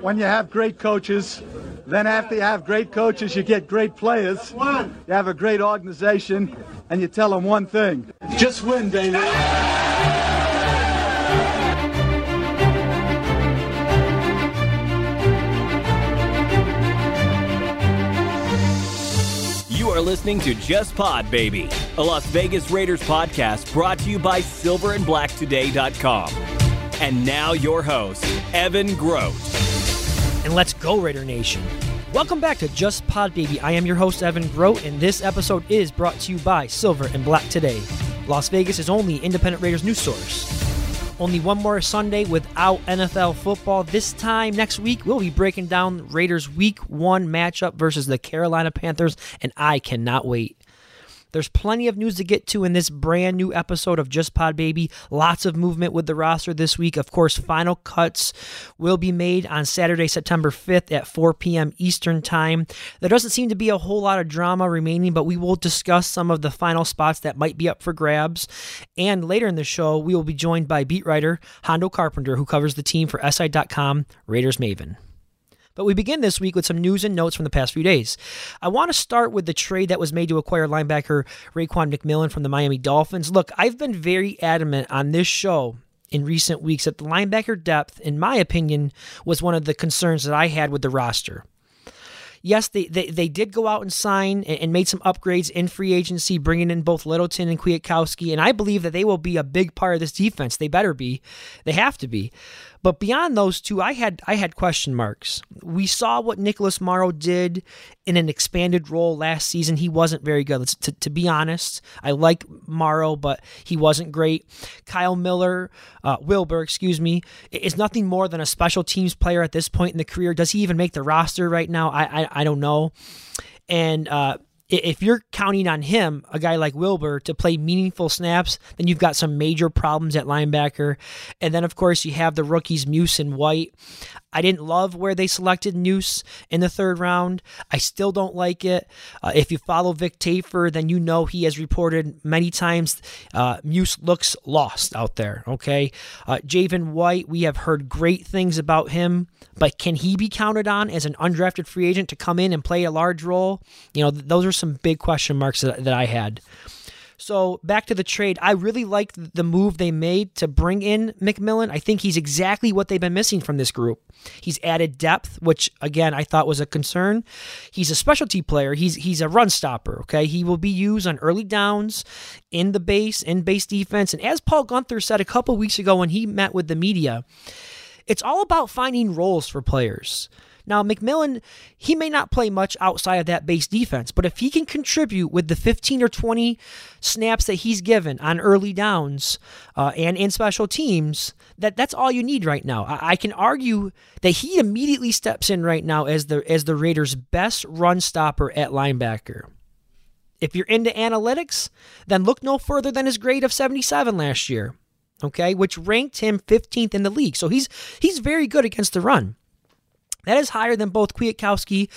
When you have great coaches, then after you have great coaches, you get great players. You have a great organization, and you tell them one thing just win, baby. You are listening to Just Pod Baby, a Las Vegas Raiders podcast brought to you by silverandblacktoday.com. And now your host, Evan Grote. And let's go, Raider Nation. Welcome back to Just Pod Baby. I am your host, Evan Grote, and this episode is brought to you by Silver and Black Today, Las Vegas' is only independent Raiders news source. Only one more Sunday without NFL football. This time next week, we'll be breaking down Raiders' Week 1 matchup versus the Carolina Panthers, and I cannot wait. There's plenty of news to get to in this brand new episode of Just Pod Baby. Lots of movement with the roster this week. Of course, final cuts will be made on Saturday, September 5th at 4 p.m. Eastern Time. There doesn't seem to be a whole lot of drama remaining, but we will discuss some of the final spots that might be up for grabs. And later in the show, we will be joined by beat writer Hondo Carpenter, who covers the team for SI.com Raiders Maven. But we begin this week with some news and notes from the past few days. I want to start with the trade that was made to acquire linebacker Raekwon McMillan from the Miami Dolphins. Look, I've been very adamant on this show in recent weeks that the linebacker depth, in my opinion, was one of the concerns that I had with the roster. Yes, they, they, they did go out and sign and, and, made some upgrades in free agency, bringing in both Littleton and Kwiatkoski, and I believe that they will be a big part of this defense. They better be. They have to be. But beyond those two, I had I had question marks. We saw what Nicholas Morrow did in an expanded role last season. He wasn't very good. To, to be honest, I like Morrow, but he wasn't great. Kyle Miller, uh, Wilber, excuse me, is nothing more than a special teams player at this point in the career. Does he even make the roster right now? I I, I don't know. And uh, if you're counting on him, a guy like Wilber, to play meaningful snaps, then you've got some major problems at linebacker. And then, of course, you have the rookies Muse and White. I didn't love where they selected Muse in the third round. I still don't like it. Uh, if you follow Vic Tafur, then you know he has reported many times uh, Muse looks lost out there. Okay, uh, Javin White, we have heard great things about him, but can he be counted on as an undrafted free agent to come in and play a large role? You know, th- those are some big question marks that, that I had. So back to the trade, I really like the move they made to bring in McMillan. I think he's exactly what they've been missing from this group. He's added depth, which again I thought was a concern. He's a specialty player. He's he's a run stopper. Okay, he will be used on early downs in the base in base defense. And as Paul Guenther said a couple weeks ago when he met with the media, it's all about finding roles for players. Now, McMillan, he may not play much outside of that base defense, but if he can contribute with the 15 or 20 snaps that he's given on early downs uh, and in special teams, that that's all you need right now. I, I, can argue that he immediately steps in right now as the as the Raiders' best run stopper at linebacker. If you're into analytics, then look no further than his grade of 77 last year. Okay, which ranked him 15th in the league. So he's he's very good against the run. That is higher than both Kwiatkoski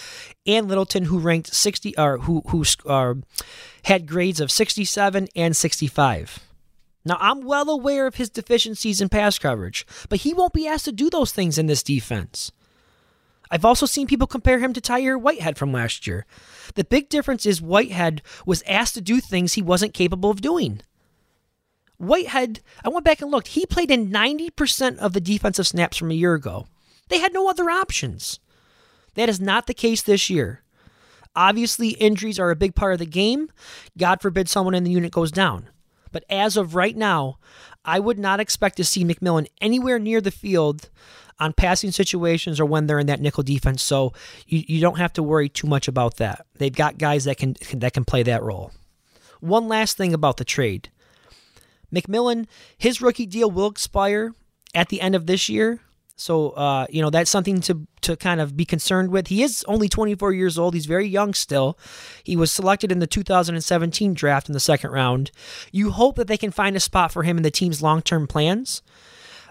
and Littleton, who ranked 60 or who who uh, had grades of 67 and 65. Now, I'm well aware of his deficiencies in pass coverage, but he won't be asked to do those things in this defense. I've also seen people compare him to Tahir Whitehead from last year. The big difference is Whitehead was asked to do things he wasn't capable of doing. Whitehead, I went back and looked, he played in 90% of the defensive snaps from a year ago. They had no other options. That is not the case this year. Obviously, injuries are a big part of the game. God forbid someone in the unit goes down. But as of right now, I would not expect to see McMillan anywhere near the field on passing situations or when they're in that nickel defense. So you, you don't have to worry too much about that. They've got guys that can that can play that role. One last thing about the trade. McMillan, his rookie deal will expire at the end of this year. So uh, you know that's something to to kind of be concerned with. He is only 24 years old. He's very young still. He was selected in the 2017 draft in the second round. You hope that they can find a spot for him in the team's long-term plans.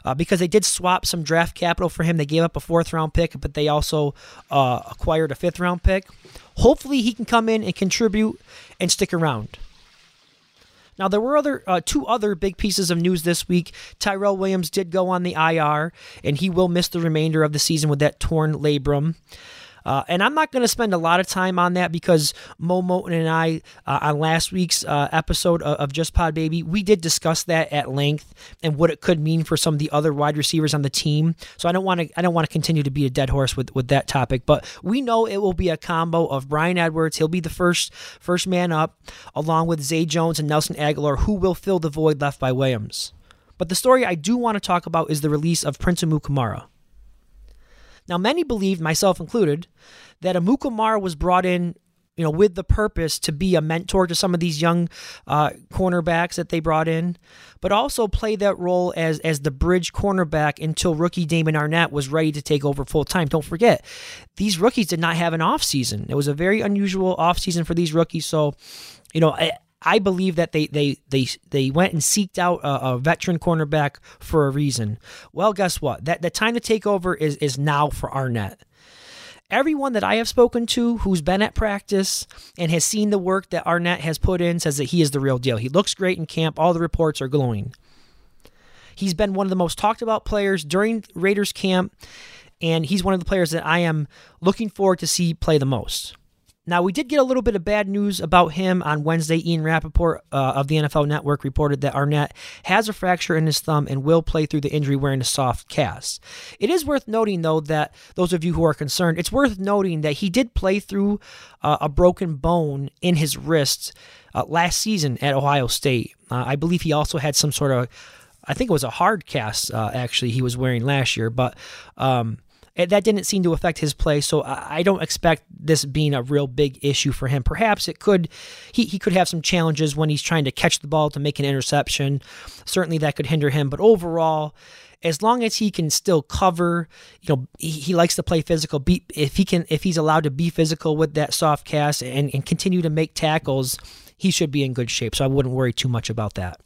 Uh, because they did swap some draft capital for him. They gave up a fourth round pick, but they also uh, acquired a fifth round pick. Hopefully, he can come in and contribute and stick around. Now, there were other uh, two other big pieces of news this week. Tyrell Williams did go on the IR, and he will miss the remainder of the season with that torn labrum. Uh, and I'm not going to spend a lot of time on that because Mo Moton and I, uh, on last week's uh, episode of, of, Just Pod Baby, we did discuss that at length and what it could mean for some of the other wide receivers on the team. So I don't want to I don't want to continue to be a dead horse with, with that topic. But we know it will be a combo of Bryan Edwards. He'll be the first first man up, along with Zay Jones and Nelson Agholor, who will fill the void left by Williams. But the story I do want to talk about is the release of Prince Amukamara. Now, many believed, myself included, that Amukamara was brought in you know, with the purpose to be a mentor to some of these young uh, cornerbacks that they brought in, but also play that role as as the bridge cornerback until rookie Damon Arnette was ready to take over full time. Don't forget, these rookies did not have an off season. It was a very unusual off season for these rookies. So, you know, I, I believe that they they they they went and seeked out a, a, veteran cornerback for a reason. Well, guess what? That the time to take over is is now for Arnette. Everyone that I have spoken to who's been at practice and has seen the work that Arnette has put in says that he is the real deal. He looks great in camp. All the reports are glowing. He's been one of the most talked about players during Raiders camp, and he's one of the players that I am looking forward to see play the most. Now, we did get a little bit of bad news about him on Wednesday. Ian Rapoport uh, of the NFL Network reported that Arnette has a fracture in his thumb and will play through the injury wearing a soft cast. It is worth noting, though, that those of you who are concerned, it's worth noting that he did play through uh, a broken bone in his wrist uh, last season at Ohio State. Uh, I believe he also had some sort of, I think it was a hard cast, uh, actually, he was wearing last year, but. Um, that didn't seem to affect his play, so I don't expect this being a real big issue for him. Perhaps it could, he, he could have some challenges when he's trying to catch the ball to make an interception. Certainly that could hinder him, but overall, as long as he can still cover, you know, he, he likes to play physical. Be, if he can, if he's allowed to be physical with that soft cast and, and continue to make tackles, he should be in good shape. So I wouldn't worry too much about that.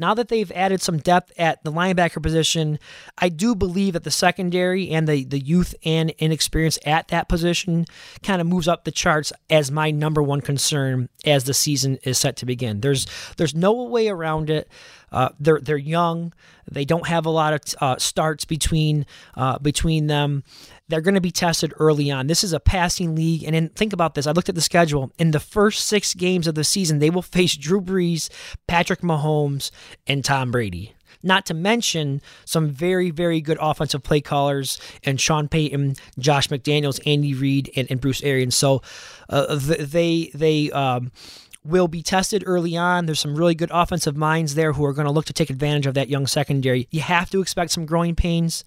Now that they've added some depth at the linebacker position, I do believe that the secondary and the, the youth and inexperience at that position kind of moves up the charts as my number one concern as the season is set to begin. There's there's no way around it. Uh, they're they're young. They don't have a lot of uh, starts between uh, between them. They're going to be tested early on. This is a passing league, and then think about this. I looked at the schedule. In the first six games of the season, they will face Drew Brees, Patrick Mahomes, and Tom Brady. Not to mention some very, very good offensive play callers and Sean Payton, Josh McDaniels, Andy Reid, and, and Bruce Arians. So uh, they they um, will be tested early on. There's some really good offensive minds there who are going to look to take advantage of that young secondary. You have to expect some growing pains.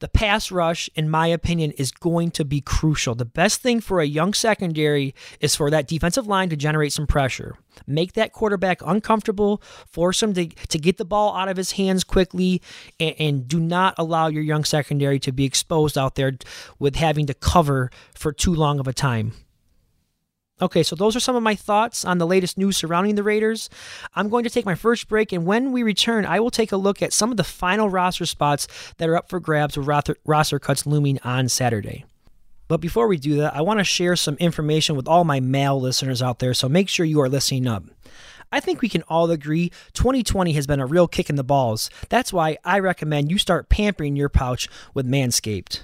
The pass rush, in my opinion, is going to be crucial. The best thing for a young secondary is for that defensive line to generate some pressure. Make that quarterback uncomfortable, force him to, to get the ball out of his hands quickly, and, and do not allow your young secondary to be exposed out there with having to cover for too long of a time. Okay, so those are some of my thoughts on the latest news surrounding the Raiders. I'm going to take my first break, and when we return, I will take a look at some of the final roster spots that are up for grabs with roster cuts looming on Saturday. But before we do that, I want to share some information with all my male listeners out there, so make sure you are listening up. I think we can all agree 2020 has been a real kick in the balls. That's why I recommend you start pampering your pouch with Manscaped.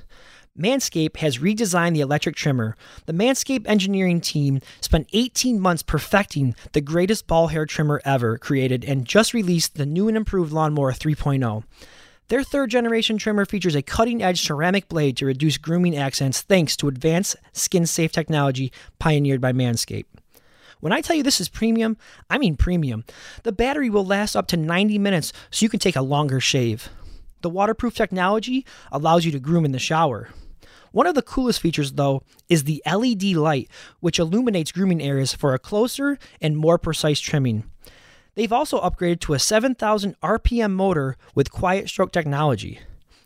Manscaped has redesigned the electric trimmer. The Manscaped engineering team spent 18 months perfecting the greatest ball hair trimmer ever created and just released the new and improved Lawnmower 3.0. Their third generation trimmer features a cutting edge ceramic blade to reduce grooming accidents thanks to advanced skin safe technology pioneered by Manscaped. When I tell you this is premium, I mean premium. The battery will last up to 90 minutes so you can take a longer shave. The waterproof technology allows you to groom in the shower. One of the coolest features, though, is the LED light, which illuminates grooming areas for a closer and more precise trimming. They've also upgraded to a 7,000 RPM motor with quiet stroke technology.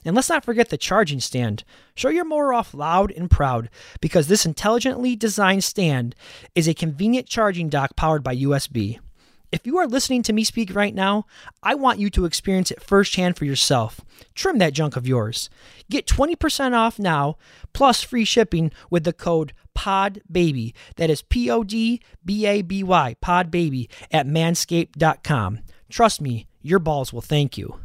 And let's not forget the charging stand. Show your mower off loud and proud because this intelligently designed stand is a convenient charging dock powered by USB. If you are listening to me speak right now, I want you to experience it firsthand for yourself. Trim that junk of yours. Get 20% off now, plus free shipping with the code PODBABY. That is P O D B A B Y, PODBABY, at manscaped.com. Trust me, your balls will thank you.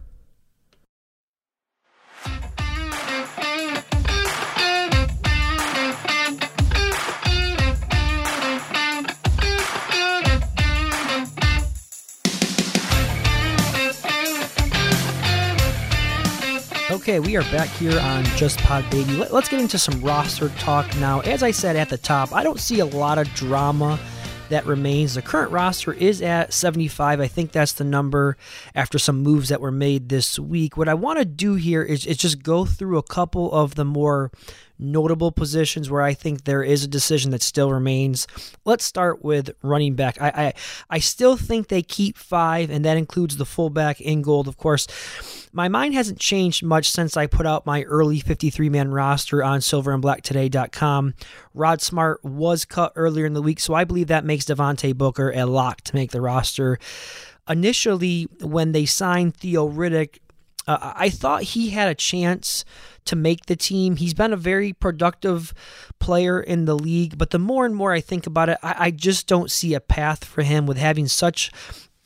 Okay, we are back here on Just Pod Baby. Let, us get into some roster talk now. As I said at the top, I don't see a lot of drama that remains. The current roster is at 75. I think that's the number after some moves that were made this week. What I want to do here is, is just go through a couple of the more notable positions where I think there is a decision that still remains. Let's start with running back. I I, I still think they keep five, and that includes the fullback Ingold, of course. My mind hasn't changed much since I put out my early 53 man roster on silverandblacktoday.com. Rod Smart was cut earlier in the week, so I believe that makes Devontae Booker a lock to make the roster. Initially, when they signed Theo Riddick, uh, I thought he had a chance to make the team. He's been a very productive player in the league, but the more and more I think about it, I, I just don't see a path for him with having such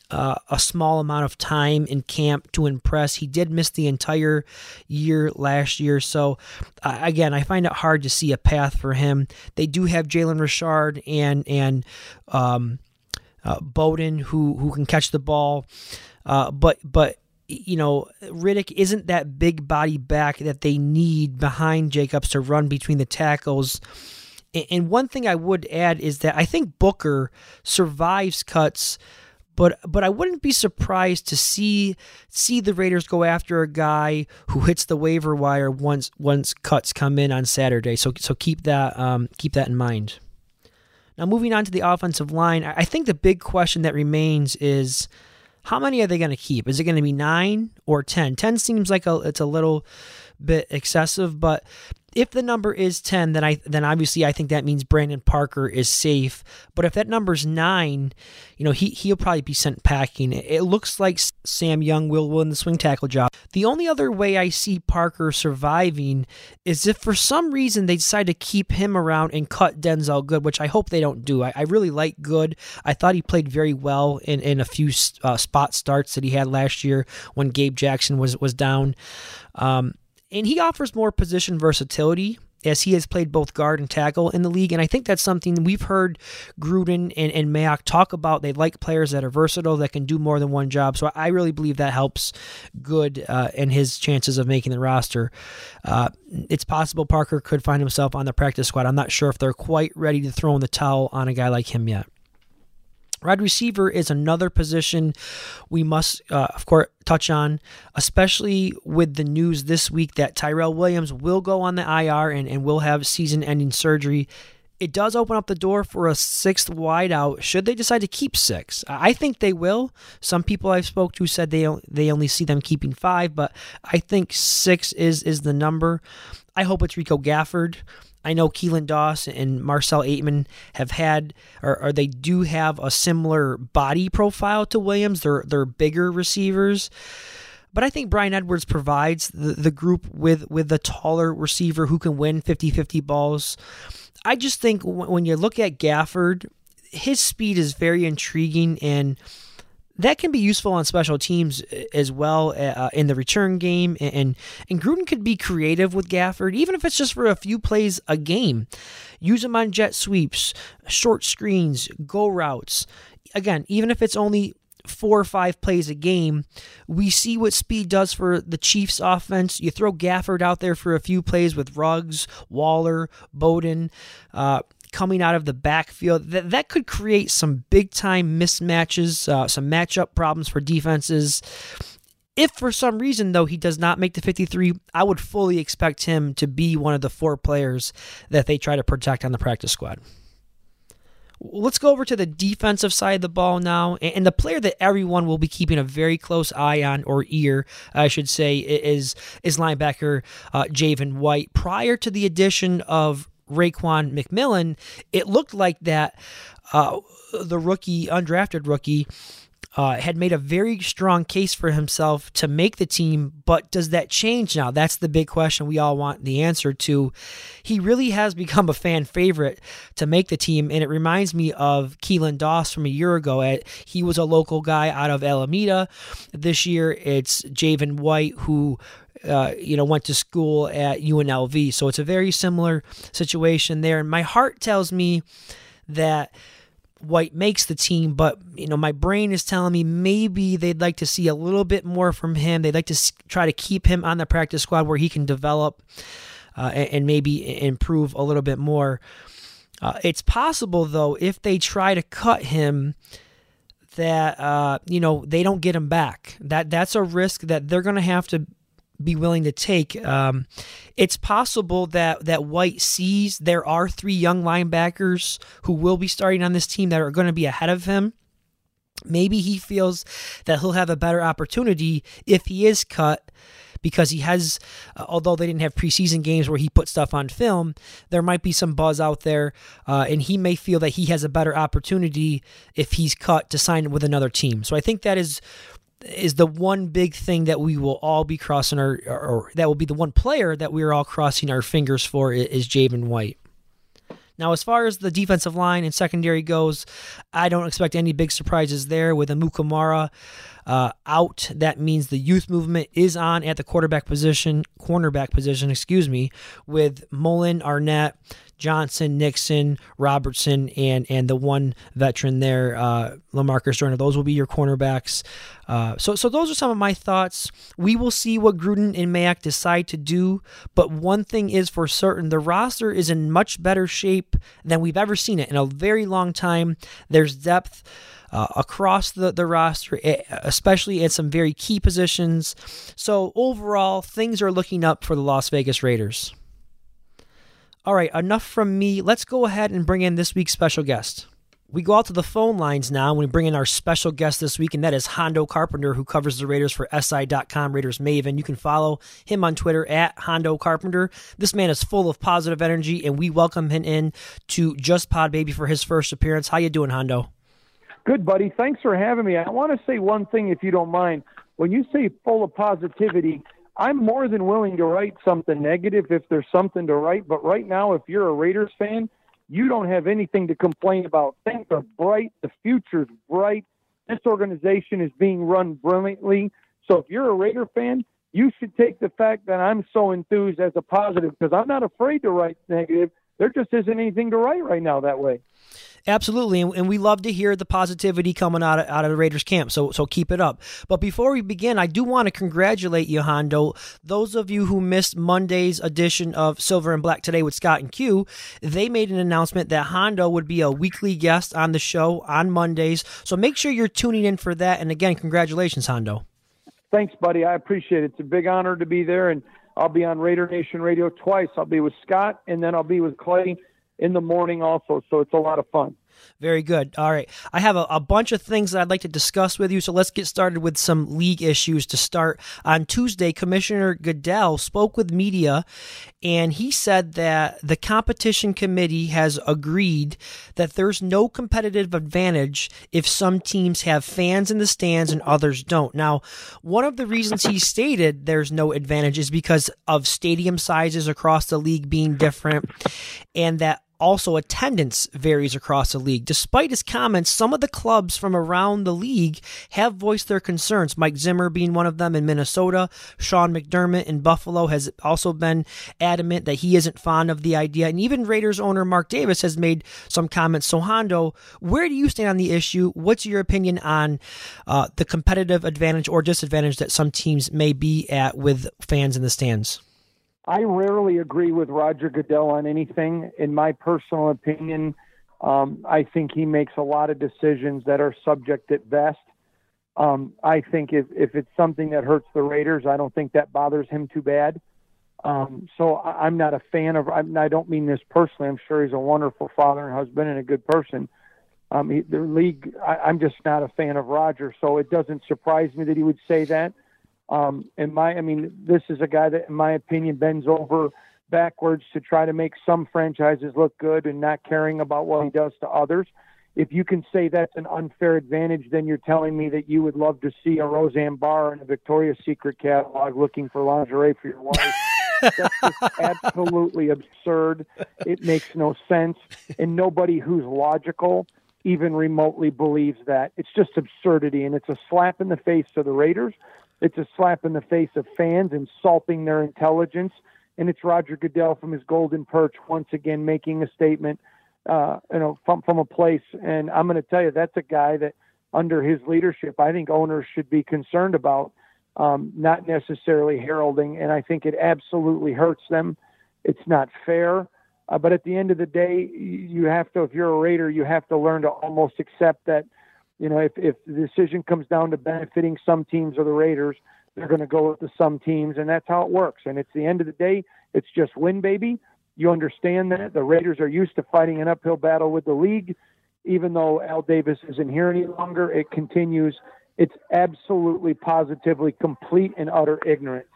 uh, a small amount of time in camp to impress. He did miss the entire year last year. So, uh, again, I find it hard to see a path for him. They do have Jalen Richard and, and, um, uh, Bowden who, who can catch the ball. Uh, but, but, you know, Riddick isn't that big body back that they need behind Jacobs to run between the tackles. And one thing I would add is that I think Booker survives cuts, but but I wouldn't be surprised to see see the Raiders go after a guy who hits the waiver wire once once cuts come in on Saturday. So so keep that um, keep that in mind. Now moving on to the offensive line, I think the big question that remains is how many are they going to keep? Is it going to be nine or 10? 10 seems like a, it's a little bit excessive, but if the number is 10 then i then obviously i think that means brandon parker is safe. But if that number's 9 you know he, he'll probably be sent packing. It looks like sam young will win the swing tackle job. The only other way i see parker surviving is if for some reason they decide to keep him around and cut Denzelle good which i hope they don't do. I, I really like good. I thought he played very well in, in a few uh, spot starts that he had last year when gabe jackson was was down. Um, and he offers more position versatility as he has played both guard and tackle in the league. And I think that's something we've heard Gruden and, and Mayock talk about. They like players that are versatile, that can do more than one job. So I really believe that helps Good uh, in his chances of making the roster. Uh, it's possible Parker could find himself on the practice squad. I'm not sure if they're quite ready to throw in the towel on a guy like him yet. Wide receiver is another position we must, uh, of course, touch on, especially with the news this week that Tyrell Williams will go on the IR and, and will have season ending surgery. It does open up the door for a sixth wideout should they decide to keep six. I think they will. Some people I've spoke to said they they only see them keeping five, but I think six is is the number. I hope it's Rico Gafford. I know Keelan Doss and Marcel Ateman have had, or, or, they do have a similar body profile to Williams. They're they're bigger receivers, but I think Bryan Edwards provides the, the group with with the taller receiver who can win 50-50 balls. I just think when you look at Gafford, his speed is very intriguing and that can be useful on special teams uh, as well uh, in the return game. And and Gruden could be creative with Gafford, even if it's just for a few plays a game. Use him on jet sweeps, short screens, go routes. Again, even if it's only four or five plays a game. We see what speed does for the Chiefs offense. You throw Gafford out there for a few plays with Ruggs, Waller, Bowden. Uh, coming out of the backfield. That, that could create some big time mismatches, uh, some matchup problems for defenses. If for some reason, though, he does not make the 53, I would fully expect him to be one of the four players that they try to protect on the practice squad. Let's go over to the defensive side of the ball now. And the player that everyone will be keeping a very close eye on, or ear, I should say, is, is linebacker uh, Javin White. Prior to the addition of Raekwon McMillan, it looked like that uh, the rookie, undrafted rookie, uh, had made a very strong case for himself to make the team, but does that change now? That's the big question we all want the answer to. He really has become a fan favorite to make the team, and it reminds me of Keelan Doss from a year ago. At he was a local guy out of Alameda. This year, it's Javin White who uh, you know, went to school at UNLV. So it's a very similar situation there. And my heart tells me that White makes the team, but you know my brain is telling me maybe they'd like to see a little bit more from him. They'd like to try to keep him on the practice squad where he can develop uh, and, maybe improve a little bit more. Uh, it's possible though if they try to cut him that uh, you know they don't get him back. That that's a risk that they're going to have to be willing to take. Um, it's possible that that White sees there are three young linebackers who will be starting on this team that are going to be ahead of him. Maybe he feels that he'll have a better opportunity if he is cut because he has, uh, although they didn't have preseason games where he put stuff on film, there might be some buzz out there, uh, and he may feel that he has a better opportunity if he's cut to sign with another team. So I think that is is the one big thing that we will all be crossing our, or that will be the one player that we are all crossing our fingers for is Javin White. Now, as far as the defensive line and secondary goes, I don't expect any big surprises there with Amukamara uh, out. That means the youth movement is on at the quarterback position, cornerback position, excuse me, with Mullen, Arnette, Johnson, Nixon, Robertson, and and the one veteran there, uh, Lamarcus Joyner. Those will be your cornerbacks. Uh, so so those are some of my thoughts. We will see what Gruden and Mayock decide to do. But one thing is for certain: the roster is in much better shape than we've ever seen it in a very long time. There's depth. Uh, across the, the roster, especially at some very key positions. So, overall, things are looking up for the Las Vegas Raiders. All right, enough from me. Let's go ahead and bring in this week's special guest. We go out to the phone lines now and we bring in our special guest this week, and that is Hondo Carpenter, who covers the Raiders for SI.com Raiders Maven. You can follow him on Twitter at Hondo Carpenter. This man is full of positive energy, and we welcome him in to Just Pod Baby for his first appearance. How you doing, Hondo? Good, buddy. Thanks for having me. I want to say one thing, if you don't mind. When you say full of positivity, I'm more than willing to write something negative if there's something to write. But right now, if you're a Raiders fan, you don't have anything to complain about. Things are bright. The future's bright. This organization is being run brilliantly. So if you're a Raider fan, you should take the fact that I'm so enthused as a positive because I'm not afraid to write negative. There just isn't anything to write right now that way. Absolutely, and, we love to hear the positivity coming out of, out of the Raiders camp. So so keep it up. But before we begin, I do want to congratulate you, Hondo. Those of you who missed Monday's edition of Silver and Black today with Scott and Q, they made an announcement that Hondo would be a weekly guest on the show on Mondays. So make sure you're tuning in for that. And again, congratulations, Hondo. Thanks, buddy. I appreciate it. It's a big honor to be there, and I'll be on Raider Nation Radio twice. I'll be with Scott, and then I'll be with Clay in the morning also. So it's a lot of fun. Very good. All right. I have a, a, bunch of things that I'd like to discuss with you. So let's get started with some league issues to start. On Tuesday, Commissioner Goodell spoke with media and he said that the competition committee has agreed that there's no competitive advantage if some teams have fans in the stands and others don't. Now, one of the reasons he stated there's no advantage is because of stadium sizes across the league being different and that also, attendance varies across the league. Despite his comments, some of the clubs from around the league have voiced their concerns. Mike Zimmer being one of them in Minnesota. Sean McDermott in Buffalo has also been adamant that he isn't fond of the idea. And even Raiders owner Mark Davis has made some comments. So, Hondo, where do you stand on the issue? What's your opinion on uh, the competitive advantage or disadvantage that some teams may be at with fans in the stands? I rarely agree with Roger Goodell on anything. In my personal opinion, um, I think he makes a lot of decisions that are subject at best. Um, I think if, if it's something that hurts the Raiders, I don't think that bothers him too bad. Um, so I, I'm not a fan of. I, I don't mean this personally. I'm sure he's a wonderful father and husband and a good person. Um, he, the league. I, I'm just not a fan of Roger, so it doesn't surprise me that he would say that. Um, in my, I mean, this is a guy that, in my opinion, bends over backwards to try to make some franchises look good and not caring about what he does to others. if you can say that's an unfair advantage, then you're telling me that you would love to see a Roseanne Barr in a Victoria's Secret catalog looking for lingerie for your wife. That's just absolutely absurd. It makes no sense. And nobody who's logical even remotely believes that. It's just absurdity. And it's a slap in the face to the Raiders. It's a slap in the face of fans, insulting their intelligence. And it's Roger Goodell from his golden perch once again making a statement, uh, you know, from, from a place. And I'm going to tell you, that's a guy that under his leadership, I think owners should be concerned about um, not necessarily heralding, and I think it absolutely hurts them. It's not fair, uh, but at the end of the day, you have to, if you're a Raider, you have to learn to almost accept that, you know, if, if the decision comes down to benefiting some teams or the Raiders, they're going to go with the some teams, and that's how it works. And it's the end of the day, it's just win, baby. You understand that the Raiders are used to fighting an uphill battle with the league. Even though Al Davis isn't here any longer, it continues it's absolutely positively complete and utter ignorance.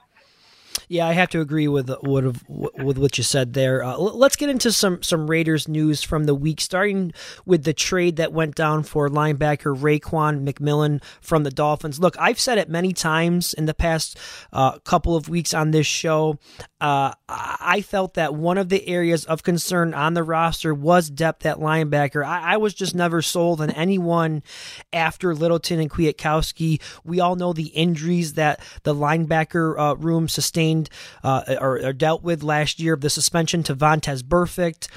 Yeah, I have to agree with what with what you said there. Uh, let's get into some some Raiders news from the week, starting with the trade that went down for linebacker Raekwon McMillan from the Dolphins. Look, I've said it many times in the past uh, couple of weeks on this show. Uh, I felt that one of the areas of concern on the roster was depth at linebacker. I, I was just never sold on anyone after Littleton and Kwiatkoski. We all know the injuries that the linebacker uh, room sustained uh, or, or, dealt with last year of the suspension to Vontaze Burfict.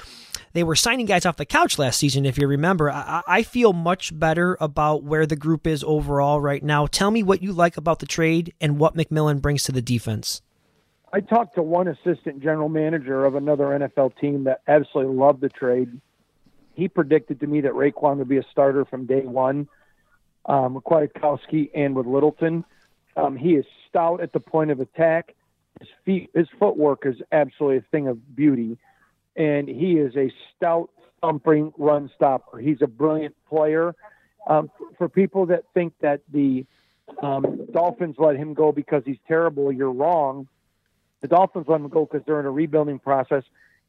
They were signing guys off the couch last season, if you remember. I, I feel much better about where the group is overall right now. Tell me what you like about the trade and what McMillan brings to the defense. I talked to one assistant general manager of another NFL team that absolutely loved the trade. He predicted to me that Raekwon would be a starter from day one um, with Kwiatkoski and with Littleton. Um, he is stout at the point of attack. His feet, his footwork is absolutely a thing of beauty, and he is a stout, thumping run stopper. He's a brilliant player. Um, for people that think that the um, Dolphins let him go because he's terrible, you're wrong. The Dolphins let him go because they're in a rebuilding process,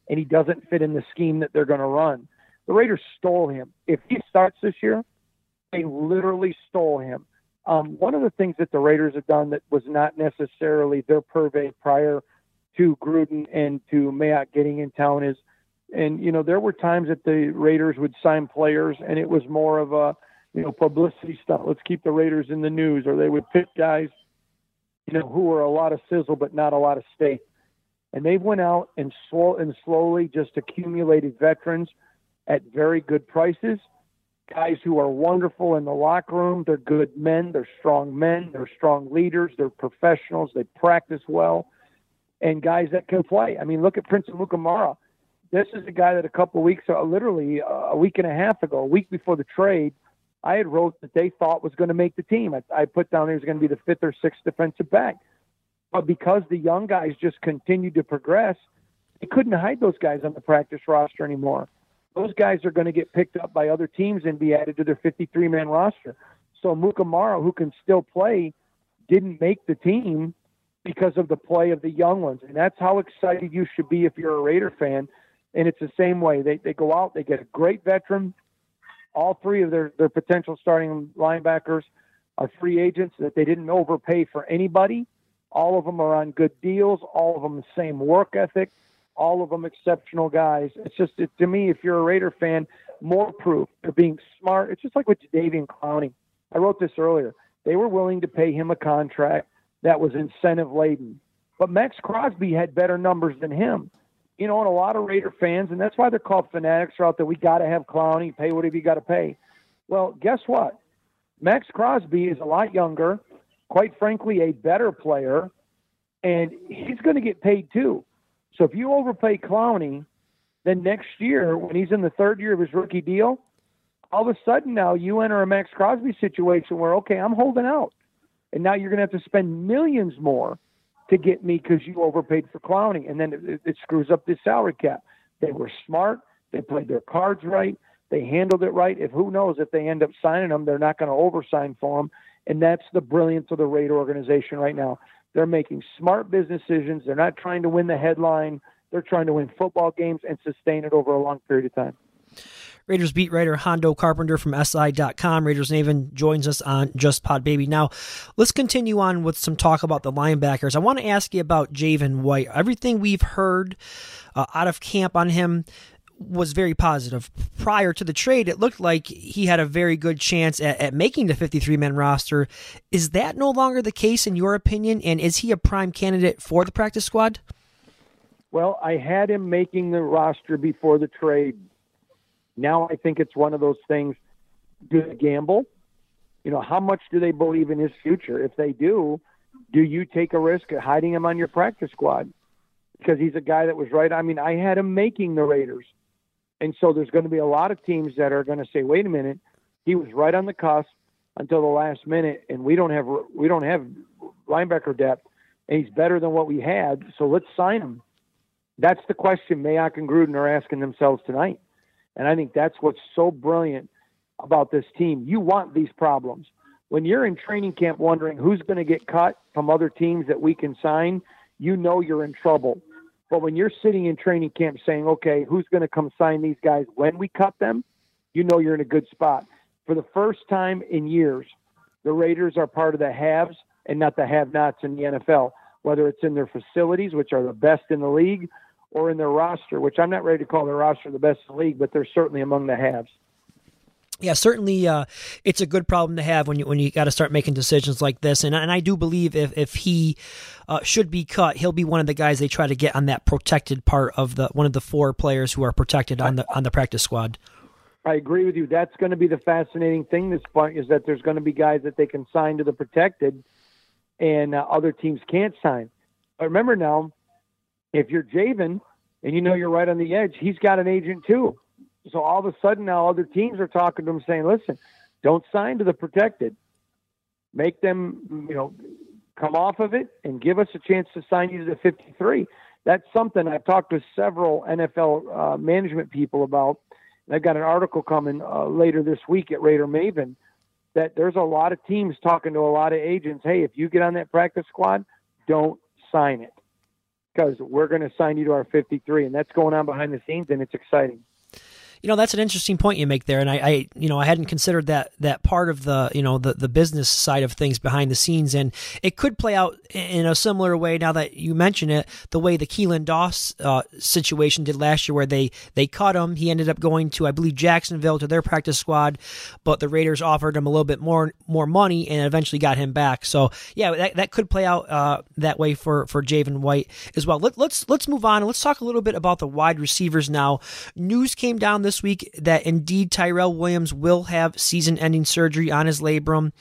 and he doesn't fit in the scheme that they're going to run. The Raiders stole him. If he starts this year, they literally stole him. Um, one of the things that the Raiders have done that was not necessarily their purvey prior to Gruden and to Mayock getting in town is, and you know, there were times that the Raiders would sign players, and it was more of a, you know, publicity stuff. Let's keep the Raiders in the news, or they would pick guys, you know, who were a lot of sizzle but not a lot of steak. And they went out and slow and slowly just accumulated veterans at very good prices guys who are wonderful in the locker room. They're good men. They're strong men. They're strong leaders. They're professionals. They practice well, and guys that can play. I mean, look at Prince Amukamara. This is a guy that a couple of weeks, uh, literally uh, a week and a half ago, a week before the trade, I had wrote that they thought was going to make the team. I, I put down he was going to be the fifth or sixth defensive back, but because the young guys just continued to progress, they couldn't hide those guys on the practice roster anymore those guys are going to get picked up by other teams and be added to their 53 man roster. So Mukamara, who can still play, didn't make the team because of the play of the young ones. And that's how excited you should be if you're a Raider fan. And it's the same way. They, they go out, they get a great veteran. All three of their, their potential starting linebackers are free agents that they didn't overpay for anybody. All of them are on good deals, all of them the same work ethic all of them exceptional guys. It's just it, to me, if you're a Raider fan, more proof they're being smart. It's just like with Jadeveon Clowney. I wrote this earlier. They were willing to pay him a contract that was incentive laden, but Maxx Crosby had better numbers than him. You know, and a lot of Raider fans, and that's why they're called fanatics, are out there. We got to have Clowney, pay whatever you got to pay. Well, guess what? Maxx Crosby is a lot younger, quite frankly, a better player, and he's going to get paid too. So if you overpay Clowney, then next year, when he's in the third year of his rookie deal, all of a sudden now you enter a Maxx Crosby situation where, okay, I'm holding out. And now you're going to have to spend millions more to get me because you overpaid for Clowney. And then it, it screws up the salary cap. They were smart. They played their cards right. They handled it right. If who knows if they end up signing them, they're not going to oversign for them. And that's the brilliance of the Raider organization right now. They're making smart business decisions. They're not trying to win the headline. They're trying to win football games and sustain it over a long period of time. Raiders beat writer Hondo Carpenter from SI.com. Raiders Nation joins us on Just Pod Baby. Now, let's continue on with some talk about the linebackers. I want to ask you about Javin White. Everything we've heard uh, out of camp on him was very positive. Prior to the trade, it looked like he had a very good chance at, at making the 53 man roster. Is that no longer the case, in your opinion? And is he a prime candidate for the practice squad? Well, I had him making the roster before the trade. Now I think it's one of those things. Do they gamble? You know, how much do they believe in his future? If they do, do you take a risk at hiding him on your practice squad? Because he's a guy that was right. I mean, I had him making the Raiders. And so there's going to be a lot of teams that are going to say, "Wait a minute, he was right on the cusp until the last minute, and we don't have we don't have linebacker depth, and he's better than what we had. So let's sign him." That's the question Mayock and Gruden are asking themselves tonight, and I think that's what's so brilliant about this team. You want these problems when you're in training camp, wondering who's going to get cut from other teams that we can sign. You know you're in trouble but when you're sitting in training camp saying, okay, who's going to come sign these guys when we cut them, you know you're in a good spot. For the first time in years, the Raiders are part of the haves and not the have nots in the NFL, whether it's in their facilities, which are the best in the league, or in their roster, which I'm not ready to call their roster the best in the league, but they're certainly among the haves yeah, certainly, uh, it's a good problem to have when you when you got to start making decisions like this. And and I do believe if if he uh, should be cut, he'll be one of the guys they try to get on that protected part of the one of the four players who are protected on the on the practice squad. I agree with you. That's going to be the fascinating thing. This point is that there's going to be guys that they can sign to the protected, and uh, other teams can't sign. But remember now, if you're Javin and you know you're right on the edge, he's got an agent too. So all of a sudden now other teams are talking to him saying, listen, don't sign to the protected. Make them, you know, come off of it and give us a chance to sign you to the 53. That's something I've talked to several NFL uh, management people about. And I've got an article coming uh, later this week at Raider Maven that there's a lot of teams talking to a lot of agents. Hey, if you get on that practice squad, don't sign it because we're going to sign you to our 53. And that's going on behind the scenes, and it's exciting you know that's an interesting point you make there, and I, I, you know I hadn't considered that that part of the you know the the business side of things behind the scenes, and it could play out in a similar way. Now that you mention it, the way the Keelan Doss uh, situation did last year, where they they cut him, he ended up going to I believe Jacksonville to their practice squad, but the Raiders offered him a little bit more more money and eventually got him back. So yeah, that, that could play out uh, that way for for Javin White as well. Let, let's let's move on and let's talk a little bit about the wide receivers now. News came down this week that indeed Tyrell Williams will have season-ending surgery on his labrum.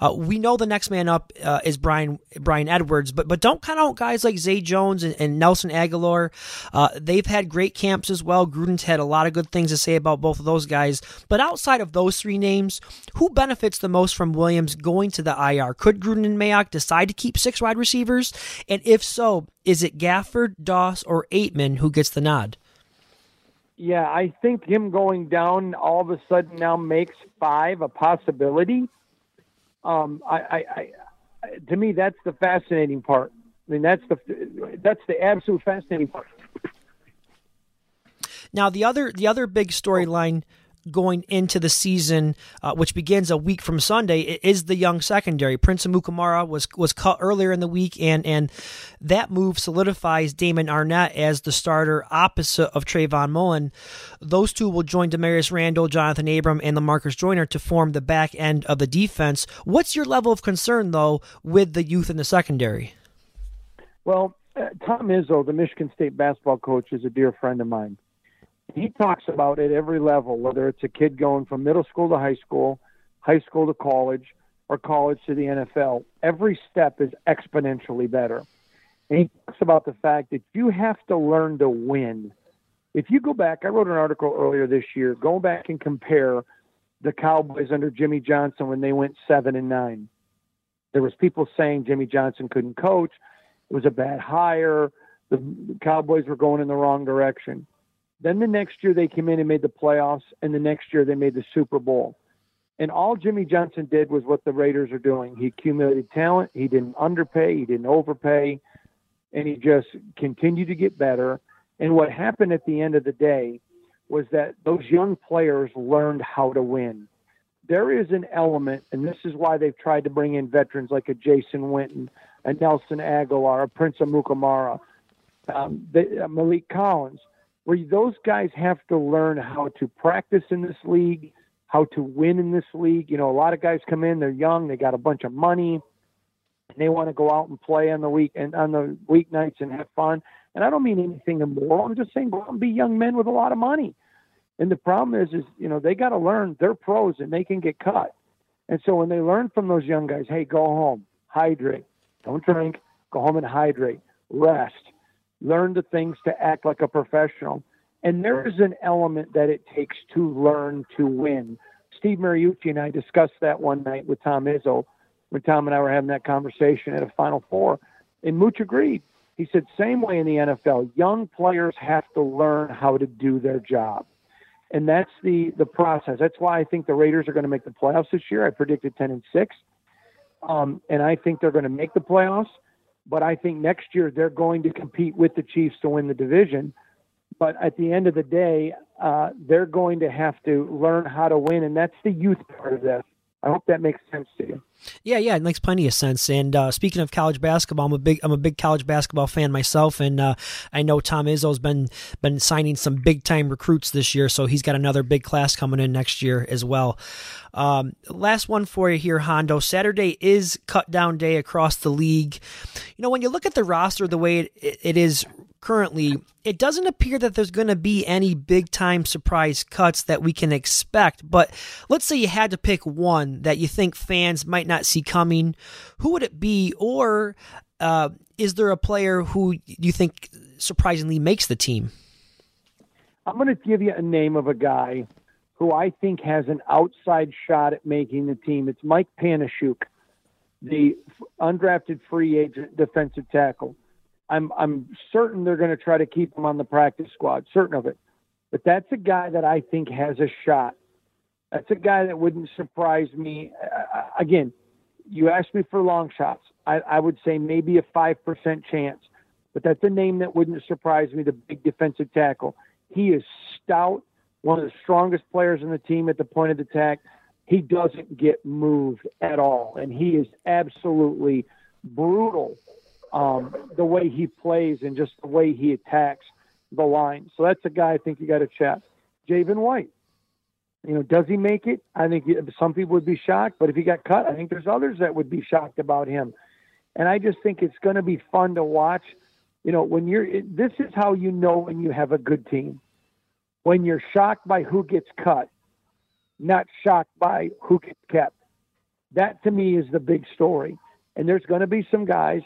Uh, we know the next man up uh, is Brian Bryan Edwards, but but don't count out guys like Zay Jones and, and Nelson Agholor. Uh, they've had great camps as well. Gruden's had a lot of good things to say about both of those guys. But outside of those three names, who benefits the most from Williams going to the IR? Could Gruden and Mayock decide to keep six wide receivers? And if so, is it Gafford, Doss, or Ateman who gets the nod? Yeah, I think him going down all of a sudden now makes five a possibility. Um, I, I, I, to me, that's the fascinating part. I mean, that's the that's the absolute fascinating part. Now, the other the other big storyline going into the season, uh, which begins a week from Sunday, is the young secondary. Prince Amukamara was was cut earlier in the week, and and that move solidifies Damon Arnette as the starter opposite of Trayvon Mullen. Those two will join Damarious Randall, Jonathan Abram, and LaMarcus Joyner to form the back end of the defense. What's your level of concern though with the youth in the secondary? Well, uh, Tom Izzo, the Michigan State basketball coach, is a dear friend of mine he talks about at every level, whether it's a kid going from middle school to high school, high school to college, or college to the NFL. Every step is exponentially better. And he talks about the fact that you have to learn to win. If you go back, I wrote an article earlier this year, go back and compare the Cowboys under Jimmy Johnson when they went seven and nine. There was people saying Jimmy Johnson couldn't coach. It was a bad hire. The Cowboys were going in the wrong direction. Then the next year they came in and made the playoffs, and the next year they made the Super Bowl. And all Jimmy Johnson did was what the Raiders are doing. He accumulated talent. He didn't underpay. He didn't overpay, and he just continued to get better. And what happened at the end of the day was that those young players learned how to win. There is an element, and this is why they've tried to bring in veterans like a Jason Witten, a Nelson Agholor, a Prince Amukamara, um, uh, Maliek Collins, where those guys have to learn how to practice in this league, how to win in this league. You know, a lot of guys come in, they're young, they got a bunch of money, and they want to go out and play on the week and on the weeknights and have fun. And I don't mean anything immoral. I'm just saying go out and be young men with a lot of money. And the problem is, is you know they got to learn they're pros and they can get cut. And so when they learn from those young guys, hey, go home, hydrate, don't drink, go home and hydrate, rest, learn the things to act like a professional. And there is an element that it takes to learn to win. Steve Mariucci and I discussed that one night with Tom Izzo when Tom and I were having that conversation at a Final Four. And Mooch agreed. He said, same way in the NFL, young players have to learn how to do their job. And that's the, the process. That's why I think the Raiders are going to make the playoffs this year. I predicted 10 and 6. Um, and I think they're going to make the playoffs. But I think next year they're going to compete with the Chiefs to win the division. But at the end of the day, uh, they're going to have to learn how to win. And that's the youth part of this. I hope that makes sense to you. Yeah, yeah, it makes plenty of sense. And uh, speaking of college basketball, I'm a big I'm a big college basketball fan myself, and uh, I know Tom Izzo's been been signing some big time recruits this year, so he's got another big class coming in next year as well. Um, last one for you here, Hondo. Saturday is cut down day across the league. You know, when you look at the roster the way it, it is currently, it doesn't appear that there's going to be any big time surprise cuts that we can expect. But let's say you had to pick one that you think fans might not see coming. Who would it be? Or uh, is there a player who you think surprisingly makes the team? I'm going to give you a name of a guy who I think has an outside shot at making the team. It's Mike Panasiuk, the undrafted free agent defensive tackle. I'm I'm certain they're going to try to keep him on the practice squad, certain of it. But that's a guy that I think has a shot. That's a guy that wouldn't surprise me. Uh, again, you asked me for long shots. I, I would say maybe a five percent chance, but that's a name that wouldn't surprise me. The big defensive tackle. He is stout, one of the strongest players in the team at the point of attack. He doesn't get moved at all, and he is absolutely brutal um, the way he plays and just the way he attacks the line. So that's a guy I think you got to chat. Javin White. You know, does he make it? I think some people would be shocked, but if he got cut, I think there's others that would be shocked about him. And I just think it's going to be fun to watch. You know, when you're, this is how you know when you have a good team. When you're shocked by who gets cut, not shocked by who gets kept. That to me is the big story. And there's going to be some guys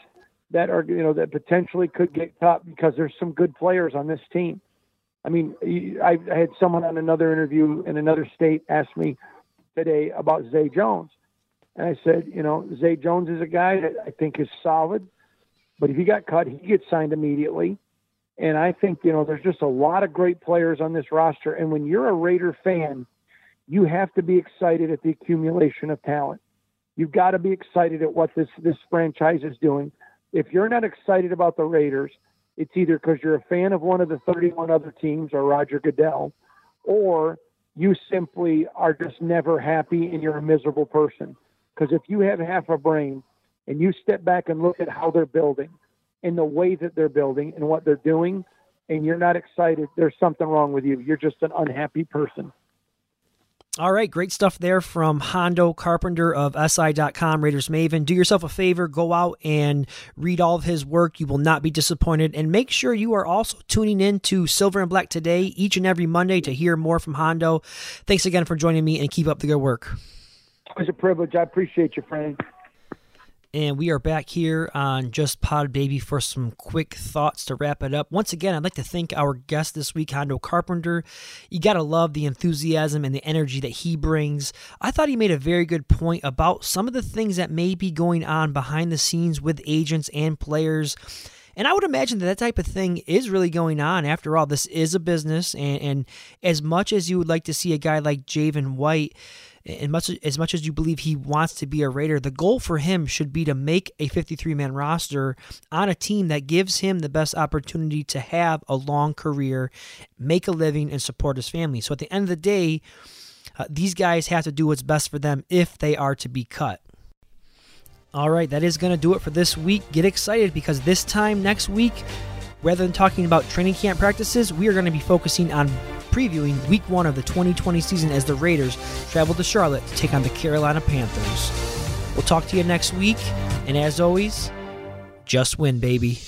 that are you know that potentially could get cut because there's some good players on this team. I mean, I, I had someone on another interview in another state ask me today about Zay Jones, and I said, you know, Zay Jones is a guy that I think is solid, but if he got cut, he gets signed immediately. And I think you know there's just a lot of great players on this roster, and when you're a Raider fan, you have to be excited at the accumulation of talent. You've got to be excited at what this this franchise is doing if you're not excited about the Raiders, it's either because you're a fan of one of the 31 other teams or Roger Goodell, or you simply are just never happy and you're a miserable person. Because if you have half a brain and you step back and look at how they're building and the way that they're building and what they're doing, and you're not excited, there's something wrong with you. You're just an unhappy person. All right, great stuff there from Hondo Carpenter of SI.com, Raiders Maven. Do yourself a favor, go out and read all of his work. You will not be disappointed. And make sure you are also tuning in to Silver and Black today, each and every Monday, to hear more from Hondo. Thanks again for joining me and keep up the good work. It was a privilege. I appreciate you, friend. And we are back here on Just Pod Baby for some quick thoughts to wrap it up. Once again, I'd like to thank our guest this week, Hondo Carpenter. You got to love the enthusiasm and the energy that he brings. I thought he made a very good point about some of the things that may be going on behind the scenes with agents and players. And I would imagine that that type of thing is really going on. After all, this is a business. And, and as much as you would like to see a guy like Javin White, as much as much as you believe he wants to be a Raider, the goal for him should be to make a 53 man roster on a team that gives him the best opportunity to have a long career, make a living, and support his family. So at the end of the day, uh, these guys have to do what's best for them if they are to be cut. All right, that is going to do it for this week. Get excited because this time next week, rather than talking about training camp practices, we are going to be focusing on previewing week one of the 2020 season as the Raiders travel to Charlotte to take on the Carolina Panthers. We'll talk to you next week, and as always, just win, baby.